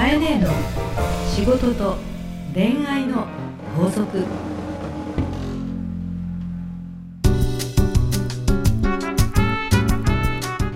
かえねえの仕事と恋愛の法則。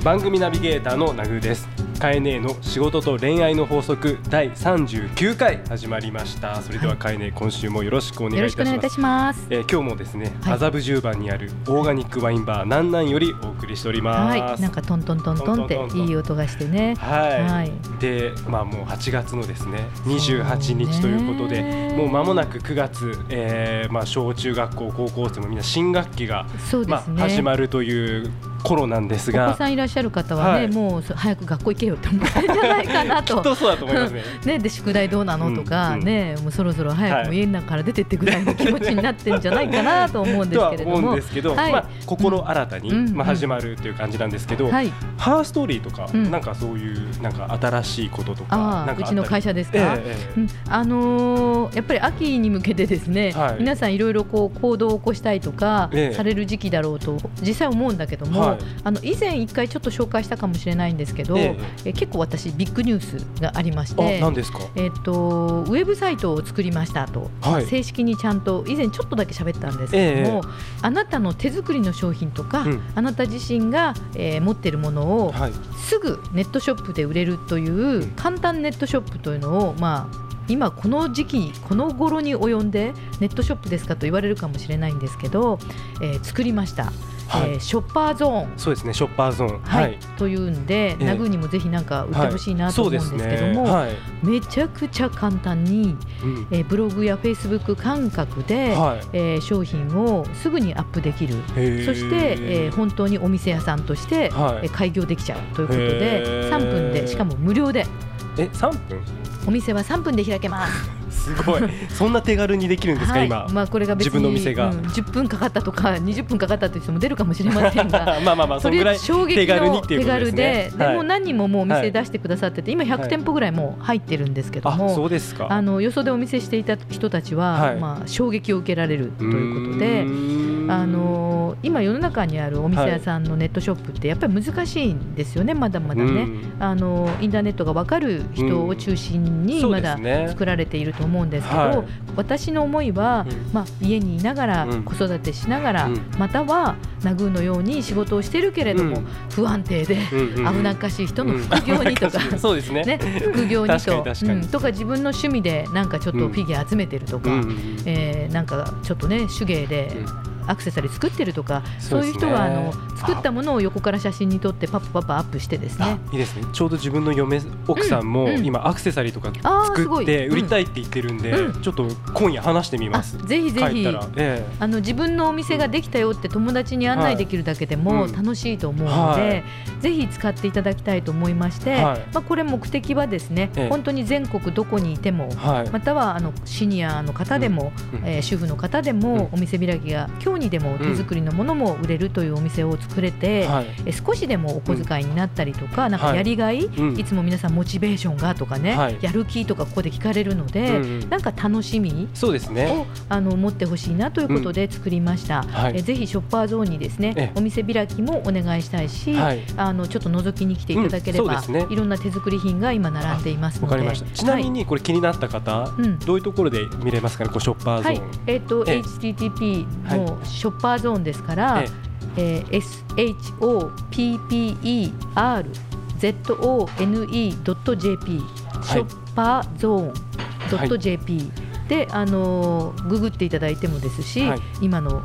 番組ナビゲーターのナグーです。カエネーの仕事と恋愛の法則第39回始まりました。それではカエネー今週もよろしくお願いいたします。よろしくお願いいたします。えー今日もですね、はい。麻布十番にあるオーガニックワインバーなんなんよりお送りしております。はい、なんかトントントントンっていい音がしてね。はい、はい。でまあもう8月のですねそう28ね。日ということでもう間もなく9月、えーまあ小中学校高校生もみんな新学期が、まあ。始まるという頃なんですお子がさんいらっしゃる方はね、はい。もうそ早く学校行けよって思ってるんじゃないかなきっと。とそうだと思いますね。ね、で宿題どうなのとか、うんうん。ねもうそろそろ早く家の中から出てってぐらいの気持ちになってるんじゃないかなと思うんですけれども。思うんですけど、はい。まあ、心新たに、うん。まあ、始まるという感じなんですけど、はい、ハーストーリーとか、うん。なんかそういうなんか新しいこととかうちの会社ですか、ええあのーやっぱり秋に向けてですね、はい。皆さんいろいろこう行動を起こしたいとか、ええ。される時期だろうと実際思うんだけども、はい。あの以前一回ちょっと紹介したかもしれないんですけど、ええ。結構私ビッグニュースがありましあて。何ですか？えっとウェブサイトを作りましたと、はい。正式にちゃんと以前ちょっとだけ喋ったんですけども、あなたの手作りの商品とか、うん。あなた自身が、えー持っているものをはい。すぐネットショップで売れるという簡単ネットショップというのを、まあ、今この時期この頃に及んでネットショップですかと言われるかもしれないんですけど、えー作りました、はい。えーショッパーゾーン。そうですねショッパーゾーン。はい。というんで、ええ。ナグーにもぜひなんか売ってほしいなと思うんですけども、はい。ね。はい。めちゃくちゃ簡単に、うん。えーブログやフェイスブック感覚で、はい。えー商品をすぐにアップできる。そして、えー本当にお店屋さんとして、はい。えー開業できちゃうということへでー。3分でしかも無料で。え三分？お店は3分で開けます。すごい。そんな手軽にできるんですか、はい。今？まあ、これが別に自分の店が。うん10分かかったとか20分かかったという人も出るかもしれませんが。まあまあまあそとりあえのぐらいず衝撃手軽にのっていうことです手軽でねはい。でもう何人ももうおはい店出してくださってて今100店舗ぐらいもう入ってるんですけどあも、そうですか。あのよそでお見せしていた人たちは、はい。まあ、衝撃を受けられるということうで。あの今世の中にあるお店屋さんのネットショップってやっぱり難しいんですよねまだまだね、うん。あのインターネットが分かる人を中心にまだ作られていると思うんですけど、はい。私の思いは、うん。まあ、家にいながらうん。子育てしながら、うん。またはナグーのように仕事をしてるけれども、うん。不安定でうんうんうん。危なっかしい人の副業にとか、う んそうですね。ね、副業にとうん。とか自分の趣味でなんかちょっとフィギュア集めてるとか、うんうんうん。えーなんかちょっとね手芸でアクセサリー作ってるとか、そうういう人はあの作ったものを横から写真に撮ってパッパパッパアップしてですあねいいですね。ちょうど自分の嫁奥さんもうんうん。今アクセサリーとか作って売りたいって言ってるんで、うん。ちょっと今夜話してみまあすぜひぜひ。えあの自分のお店ができたよって友達に案内できるだけでもはい。うん楽しいと思うので、はい。ぜひ使っていただきたいと思いまして、はい。まあ、これ目的はですね、ええ。本当に全国どこにいても、またはあのシニアの方でも、うん。えー主婦の方でも、お店開きが今日にでも手作りのものも売れるというお店を作れて、はい。えー少しでもお小遣いになったりとか、なんかやりがい、うん。いつも皆さんモチベーションがとかね、はい。やる気とかここで聞かれるので、なんか楽しみそうですね。をあの持ってほしいなということで作りました、はい。えぜひショッパーゾーンにですね、ええ。お店開きもお願いしたいし、はい。あのちょっと覗きに来ていただければ、いろんな手作り品が今並んでいますので。ちなみにこれ気になった方、うん。どういうところで見れますかねこうショッパーゾはい。ーン、、えっ、と、ええ。HTTP のショッパーゾーンですから、ええ。ー SHOPPER ZONE.jp ショッパーゾーン .jp、で、あのーググっていただいてもですし、はい。今の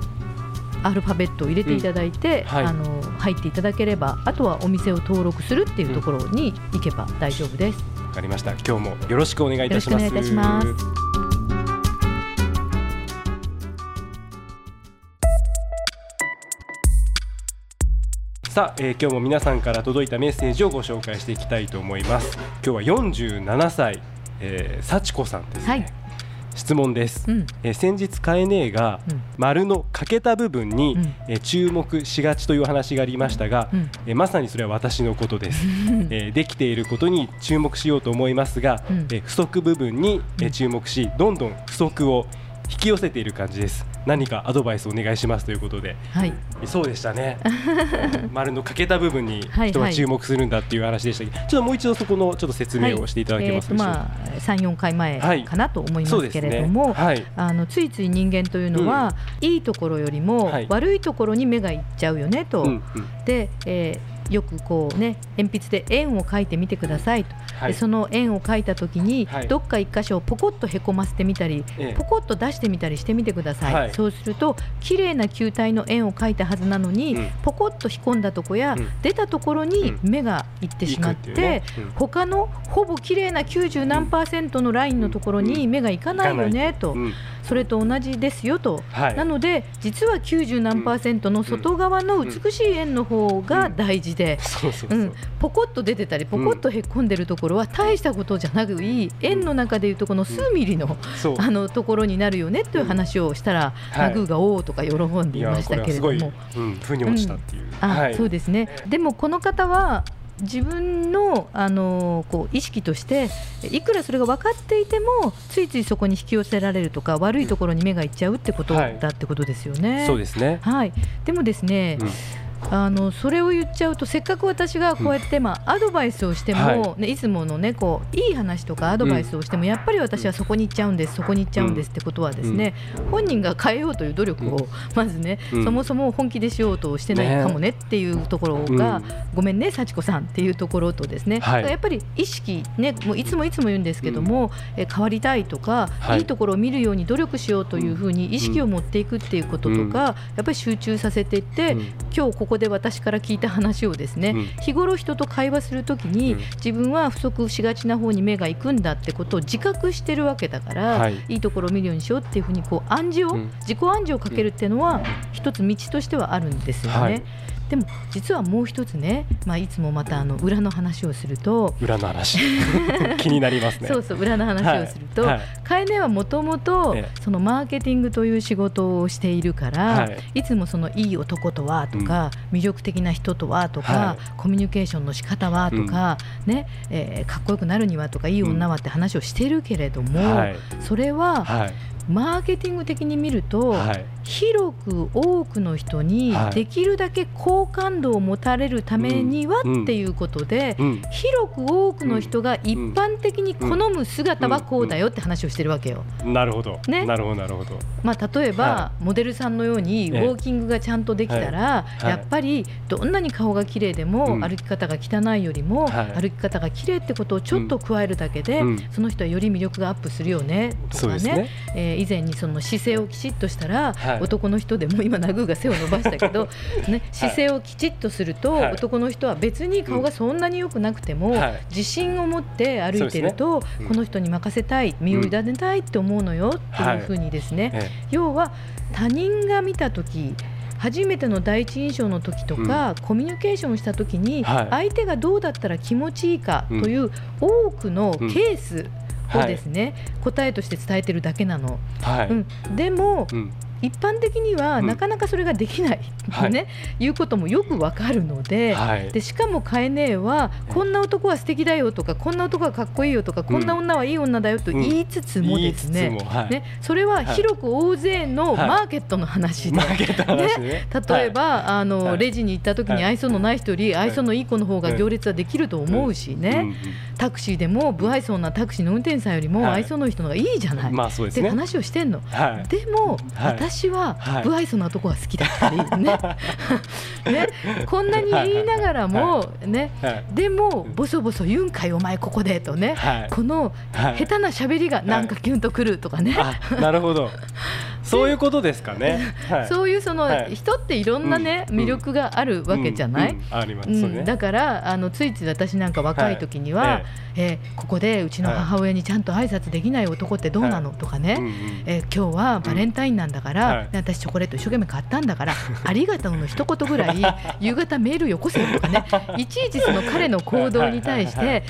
アルファベットを入れていただいて、うんはい。あのー入っていただければあとはお店を登録するっていうところに行けば大丈夫です。わかりました。今日もよろしくお願いいたします。よろしくお願いいたしますさあ、えー今日も皆さんから届いたメッセージをご紹介していきたいと思います。今日は47歳、えー、幸子さんですね、はい。質問です、うん。えー先日カエネーがうん。丸の欠けた部分に、うん。えー注目しがちというお話がありましたが、うん。えーまさにそれは私のことです、えーできていることに注目しようと思いますが、うん。えー不足部分に、えー注目しどんどん不足を引き寄せている感じです。何かアドバイスお願いしますということで。はい。そうでしたね。丸の欠けた部分にはい人は注目するんだっていう話でしたけど、ちょっともう一度そこのちょっと説明をしていただけますでしょうか、えーとまあ三四回前はい。かなと思いますすけれねども、はい。あのついつい人間というのは、いいところよりもはい。悪いところに目がいっちゃうよねと、うんうん。で、えーよくこうね鉛筆で円を描いてみてくださいと、はい。でその円を描いた時に、はい。どっか一箇所をポコッとへこませてみたり、ええ。ポコッと出してみたりしてみてください、はい。そうすると綺麗な球体の円を描いたはずなのに、うん。ポコッと引っ込んだとこや、うん。出たところに目がいってしまって、うねうん他のほぼ綺麗な90何パーセントのラインのところに目がいかないよねと、うんそれと同じですよと。はい。なので実は90何パーセントの外側の美しい円の方が大事で、ポコッと出てたりポコッとへっこんでるところは大したことじゃなくいい。円の中でいうとこの数ミリのあのところになるよねという話をしたら、はい。ナグーがおおとか喜んでいましたけれども。うん、腑に落ちたっていう、あ、はい。そうですね。でもこの方は自分のあのこう意識としていくらそれが分かっていてもついついそこに引き寄せられるとか悪いところに目がいっちゃうってことはい。だってことですよね。そうですね、はい、でもですね、うんあのそれを言っちゃうとせっかく私がこうやって、まあ、アドバイスをしても、はね、いつもの、ね、こういい話とかアドバイスをしても、やっぱり私はそこに行っちゃうんですそこに行っちゃうんですってことはですね、本人が変えようという努力を、まずね、うん。そもそも本気でしようとしてないかもねっていうところが、うん。ごめんね幸子さんっていうところとですね、はい。やっぱり意識、ね、もういつもいつも言うんですけども、え変わりたいとか、はい。い、いところを見るように努力しようというふうに意識を持っていくっていうこととか、やっぱり集中させていって、うん。今日ここで私から聞いた話をですね、うん。日頃人と会話するときに、うん。自分は不足しがちな方に目が行くんだってことを自覚してるわけだから、はい。い、いところを見るようにしようっていうふうにこう暗示を、うん。自己暗示をかけるっていうのは一つ道としてはあるんですよね。はい。でも実はもう一つね、まあ、いつもまたあの裏の話をすると、裏の話。気になりますね。そうそう裏の話をすると、はい。はいカエネはもともとえそのマーケティングという仕事をしているから、はい。い、つもそのいい男とはとか、魅力的な人とはとか、はい。コミュニケーションの仕方はとか、ねえーかっこよくなるにはとかいい女はって話をしてるけれども、はい。それははい。マーケティング的に見ると、はい。広く多くの人にはい。できるだけ好感度を持たれるためにはうん。っていうことで、うん。広く多くの人が一般的に好む姿はこうだよって話をしてるわけよ。なるほど、ね。なるほどなるほど。まあ、例えば、はモデルさんのようにウえ。えォーキングがちゃんとできたら、はい。やっぱりどんなに顔が綺麗でも、うん。歩き方が汚いよりも、はい。歩き方が綺麗ってことをちょっと加えるだけで、うん。その人はより魅力がアップするよねとかね。そうですね。えー以前にその姿勢をきちっとしたら、はい。男の人でも今ナグーが背を伸ばしたけど、ね、姿勢をきちっとすると、はい。男の人は別に顔がそんなに良くなくても、はい。自信を持って歩いてると、うん。この人に任せたい身を委ねたいって思うのよっていうふうにですね、え要は他人が見た時初めての第一印象の時とか、コミュニケーションした時に、はい。相手がどうだったら気持ちいいかという多くのケースをですね、答えとして伝えてるだけなの。はい、うん、でも、うん一般的にはうん。なかなかそれができない、はい。ね、いうこともよくわかるので。はい。でしかもカエネはこんな男は素敵だよとかこんな男はかっこいいよとか、こんな女はいい女だよと言いつつもですね,、言いつつもはい。ね。それは広く大勢のはい。マーケットの話で、マーケットの話ね。例えば、あのはい。レジに行った時にはい。愛想のない人より愛想のいい子の方が行列はできると思うしね、うん。うん。タクシーでも不愛想なタクシーの運転手さんよりもはい。愛想のいい人の方がいいじゃない、まあそうですね。って話をしてんの。はい。でも、はい私ははい。不愛想な男が好きだったりね。ねこんなに言いながらも、ねはい。でもボソボソ言うんかいお前ここでとね、はい。このはい。下手な喋りがなんかキュンとくるとかね、あなるほど。そういうことですかね、はい、そういうその、はい。人っていろんなね、うん。魅力があるわけじゃない、うん。だからあのついつい私なんか若い時には、はい。えーここでうちの母親にちゃんと挨拶できない男ってどうなの、とかね、えー今日はバレンタインなんだから、はい。で私チョコレート一生懸命買ったんだから ありがとうの一言ぐらい夕方メールよこせよとかね。いちいちその彼の行動に対して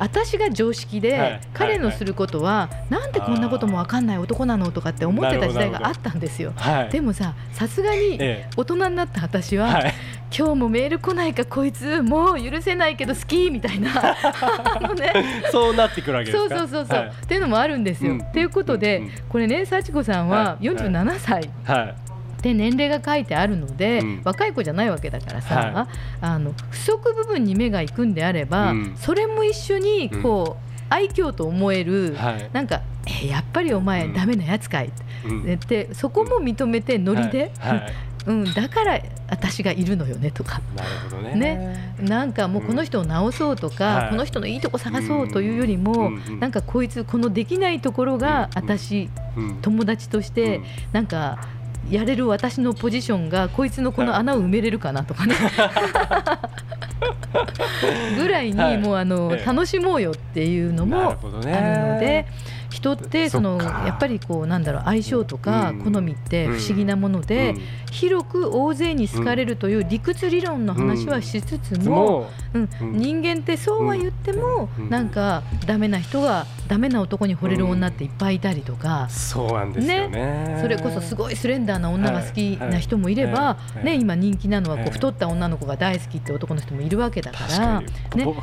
私が常識で、はい彼のすることは、なんでこんなことも分かんない男なのとかって思ってた時代があったんですよ。はい。でもささすがにえ大人になった私は、えはい。今日もメール来ないかこいつもう許せないけど好きみたいな。あのね。そうなってくるわけですそうかそうそうそう、はい。っていうのもあるんですよ。うんということで、うんうんこれね幸子さんははい47歳。はいで年齢が書いてあるので、うん。若い子じゃないわけだからさ、はあの不足部分に目が行くんであれば、うん。それも一緒にこう、愛嬌と思える、はい。なんかえやっぱりお前うん。ダメなやつかいってうんそこも認めてノリで、はい。はい。うん、だから私がいるのよねとか。なるほどね。ね。なんかもうこの人を直そうとか、はい。この人のいいとこ探そうというよりも、うんうんなんかこいつこのできないところがうん。私、うん。友達として、うん。なんかやれる私のポジションがこいつのこの穴を埋めれるかなとかね。ぐらいはいにもうあの、ええ。楽しもうよっていうのなもあるので。人ってそのやっぱりこうなんだろう相性とかうん。好みって不思議なもので、うん。広く大勢に好かれるという理屈理論の話はしつつも、も。うんうん。人間ってそうは言っても、うん。なんかダメな人がダメな男に惚れる女っていっぱいいたりとか、そうなんですよね。それこそすごいスレンダーな女が好きな人もいれば、ね、今人気なのはこええ。う太った女の子が大好きって男の人もいるわけだからに。ね。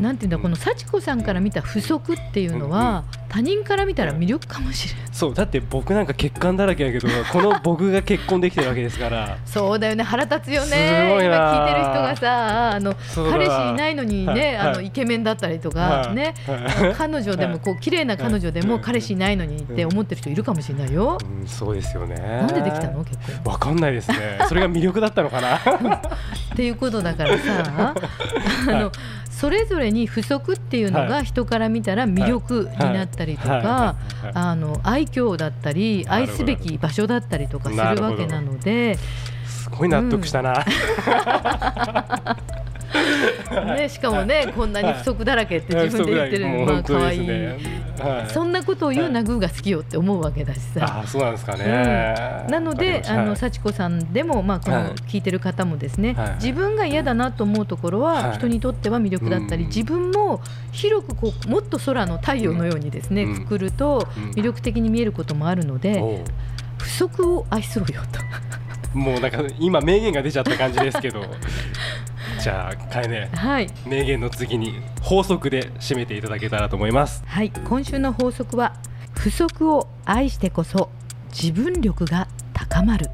なんていうんだこの幸子さんから見た不足っていうのは、他人から見たら魅力かもしれない。そうだって僕なんか欠陥だらけやけど この僕が結婚できてるわけですから。そうだよね。腹立つよすねごいな。今聞いてる人がさあの彼氏いないのにね、はい。あのはいイケメンだったりとか、はい。ね、はい。彼女でもこう綺麗な彼女でも彼氏いないのにって思ってる人いるかもしれないよ。うんそうですよね。なんでできたの？結婚。わかんないですね。それが魅力だったのかな？っていうことだからさ あのそれぞれに不足っていうのはが人から見たら魅力になったりとかはい。あの愛嬌だったり愛すべき場所だったりとかするわけなので。すごい納得したな、ね、しかもねこんなに不足だらけって自分で言ってるまあ可愛い。ねはい。そんなことを言うナグーが好きよって思うわけだしさ。あそうなんですかね、うん。なので、あのはい。幸子さんでも、まあ、こはい。の聞いてる方もですね、はい。自分が嫌だなと思うところは、はい。人にとっては魅力だったり、うん。自分も広くこうもっと空の太陽のようにですね、うん。くくるとうん。魅力的に見えることもあるので、不足を愛そうよと。もうなんか今名言が出ちゃった感じですけどじゃあかえねはい、名言の次に法則で締めていただけたらと思います。はい、今週の法則は不足を愛してこそ自分力が高まる。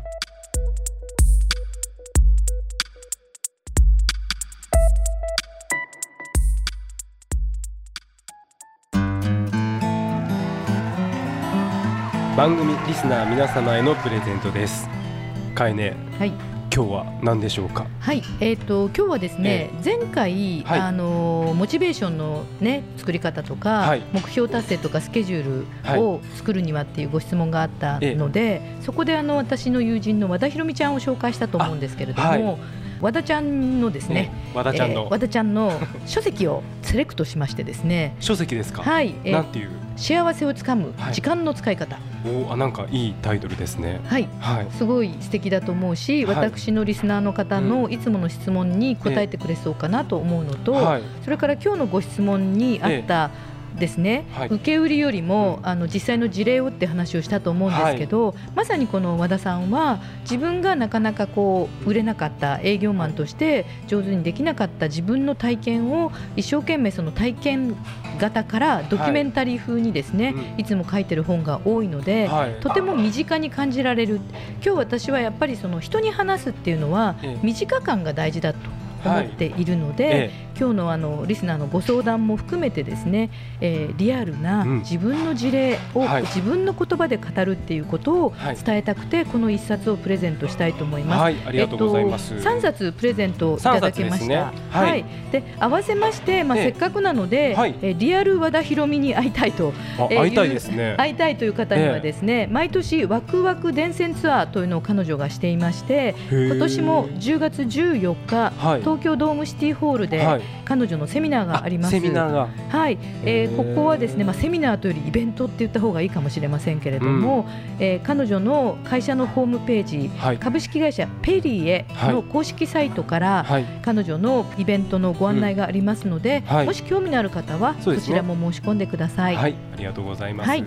番組リスナー皆様へのプレゼントです。かえねはい今日は何でしょうか？はい、えっ、と今日はですね、前回、はい。あのモチベーションのね作り方とか、はい。目標達成とかスケジュールを作るにはっていうご質問があったので、そこであの私の友人の和田ひろみちゃんを紹介したと思うんですけれども、和田ちゃんのですね、和田ちゃんの、えー和田ちゃんの書籍をセレクトしましてですね、書籍ですか、はい、えーなんていう幸せをつかむはい。時間の使い方、おあなんかいいタイトルですね。はい、はい。すごい素敵だと思うし、はい。私のリスナーの方のいつもの質問に答えてくれそうかなと思うのと、はい。それから今日のご質問にあったですね、はい。受け売りよりも、あの実際の事例をって話をしたと思うんですけど、まさにこの和田さんは自分がなかなかこう売れなかった営業マンとして上手にできなかった自分の体験を一生懸命その体験型からドキュメンタリー風にですね、うん。いつも書いてる本が多いので、はい。とても身近に感じられる。今日私はやっぱりその人に話すっていうのはええ。身近感が大事だと思っているので、え今日のあのリスナーのご相談も含めてですね、えーリアルなうん。自分の事例をはい。自分の言葉で語るっていうことをはい。伝えたくて、この一冊をプレゼントしたいと思います。はい。ありがとうございます、えっと、3冊プレゼントいただきました。三冊ですねはい。で合わせまして、まあ、ええせっかくなので、はい。えーリアル和田博美に会いたいとえ会いたいですね。会いたいという方にはですね、毎年ワクワク伝染ツアーというのを彼女がしていまして今年も10月14日、はい。東京ドームシティホールではい彼女のセミナーがあります。セミナーが。はい、えーへー。ここはですね、まあ、セミナーというよりイベントって言った方がいいかもしれませんけれども、えー彼女の会社のホームページはい。株式会社ペリエの公式サイトから、はい。彼女のイベントのご案内がありますので、はい。もし興味のある方はそちらも申し込んでください。はい、ありがとうございます。はい。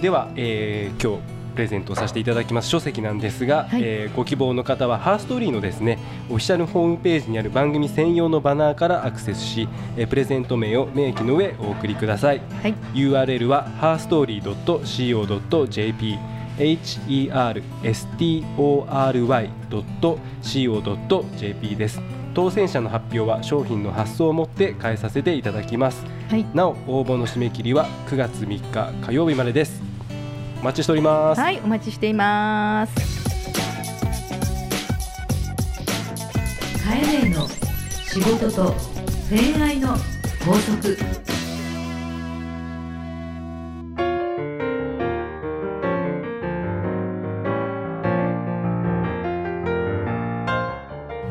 では、えー今日プレゼントさせていただきます。書籍なんですが、はい。えーご希望の方はハーストーリーのですねオフィシャルホームページにある番組専用のバナーからアクセスし、えープレゼント名を明記の上お送りください。はい。URL は herstory.co.jp herstory.co.jp です。当選者の発表は商品の発送をもって返させていただきます。はい。なお応募の締め切りは9月3日火曜日までですお待ちしております、はいお待ちしています。カエネの仕事と恋愛の法則。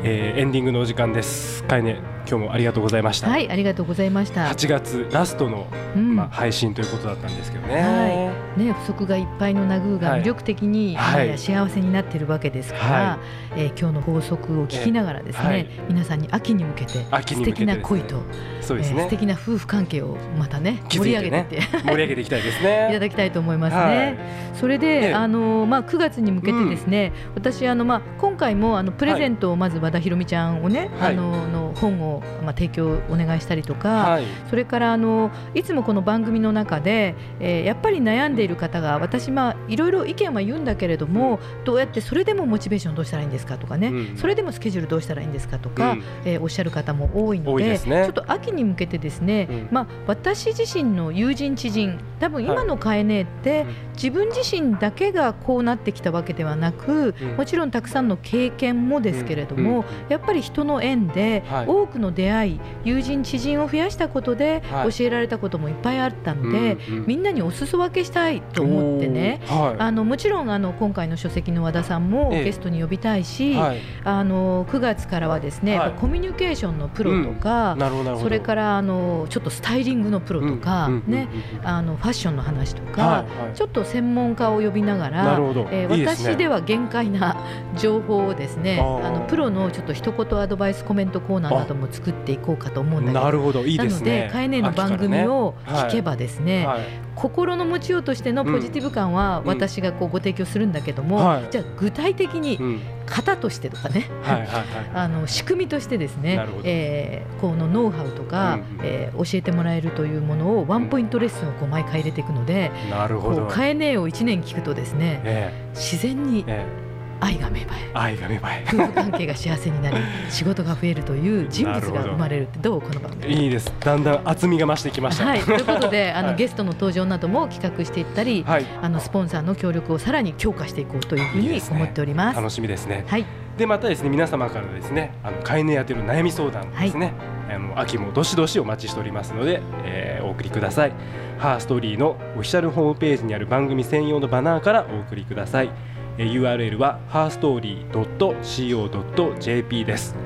えーエンディングのお時間です。かえね今日もありがとうございました、はいありがとうございました。8月ラストの、うん。まあ、配信ということだったんですけどね、はね、不足がいっぱいのナグーが魅力的に、はい。えー幸せになっているわけですから、はえー今日の法則を聞きながらですね、えーはい。皆さんに秋に向けて素敵な恋と、そうですね。えー素、敵な夫婦関係をまたね気づ盛り上げてて、盛り上げていきたいです いたねだきたいと思いますね。はい。それで、ええ。あのまあ9月に向けてですね、私あのまあ今回もあのプレゼントをまず和田ひろみちゃんをね、はい。あのの本をまあ提供お願いしたりとか、はい。それからあのいつもこの番組の中で、えーやっぱり悩んでいる方が私まあいろいろ意見は言うんだけれども、どうやってそれでもモチベーションどうしたらいいんですかとかね、うん。それでもスケジュールどうしたらいいんですかとか、うん。えーおっしゃる方も多いのでね。ちょっと秋に向けてですね、うん。まあ、私自身の友人知人多分今のカエネって、うん。自分自身だけがこうなってきたわけではなく、うん。もちろんたくさんの経験もですけれども、うん。やっぱり人の縁ではい。多くの出会い、友人知人を増やしたことではい。教えられたこともいっぱいあったので、うんうん。みんなにお裾分けしたいと思ってね。はあのもちろんあの今回の書籍の和田さんもええ。ゲストに呼びたいし、い、はい、あの9月からはですね、コミュニケーションのプロとか、なるほどなるほど。それからあのちょっとスタイリングのプロとか、うんうんうんうん。ねあのファッションの話とか、はいはい。ちょっと専門家を呼びながらえー私では限界な情報をですねあー。あのプロのちょっと一言アドバイスコメントコーナーなども作っていこうかと思うんだけど。なるほど。いいなのですね。で、カエネの番組を聞けばですね、はい。心の持ちようとしてのポジティブ感はうん。私がこうご提供するんだけども、はい。じゃあ具体的にうん。型としてとかね、はいはいはい あの仕組みとしてですねえーこのノウハウとか、うんうん。えー教えてもらえるというものをワンポイントレッスンをこう毎回入れていくので、なるほど。カエネを1年聞くとですねえ。自然にええ愛が芽生え。え愛が芽生え。夫婦関係が幸せになり 仕事が増えるという人物が生まれるってどうこの番組いいです。だんだん厚みが増してきました。はい、ということで あの、はい。ゲストの登場なども企画していったり、はい。あのスポンサーの協力をさらに強化していこうというふうに思っております。楽しみですね。はい、でまたですね皆様からですねあの飼い主宛ての悩み相談ですね、あの秋もどしどしお待ちしておりますので、えーお送りください。ハーストーリーのオフィシャルホームページにある番組専用のバナーからお送りください、えー URL は herstory.co.jp です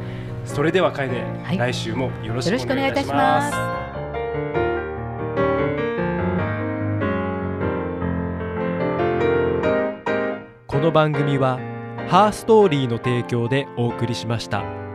それではかえね、はい来週もよろしくお願いいたしします。この番組はハーストーリーの提供でお送りしました。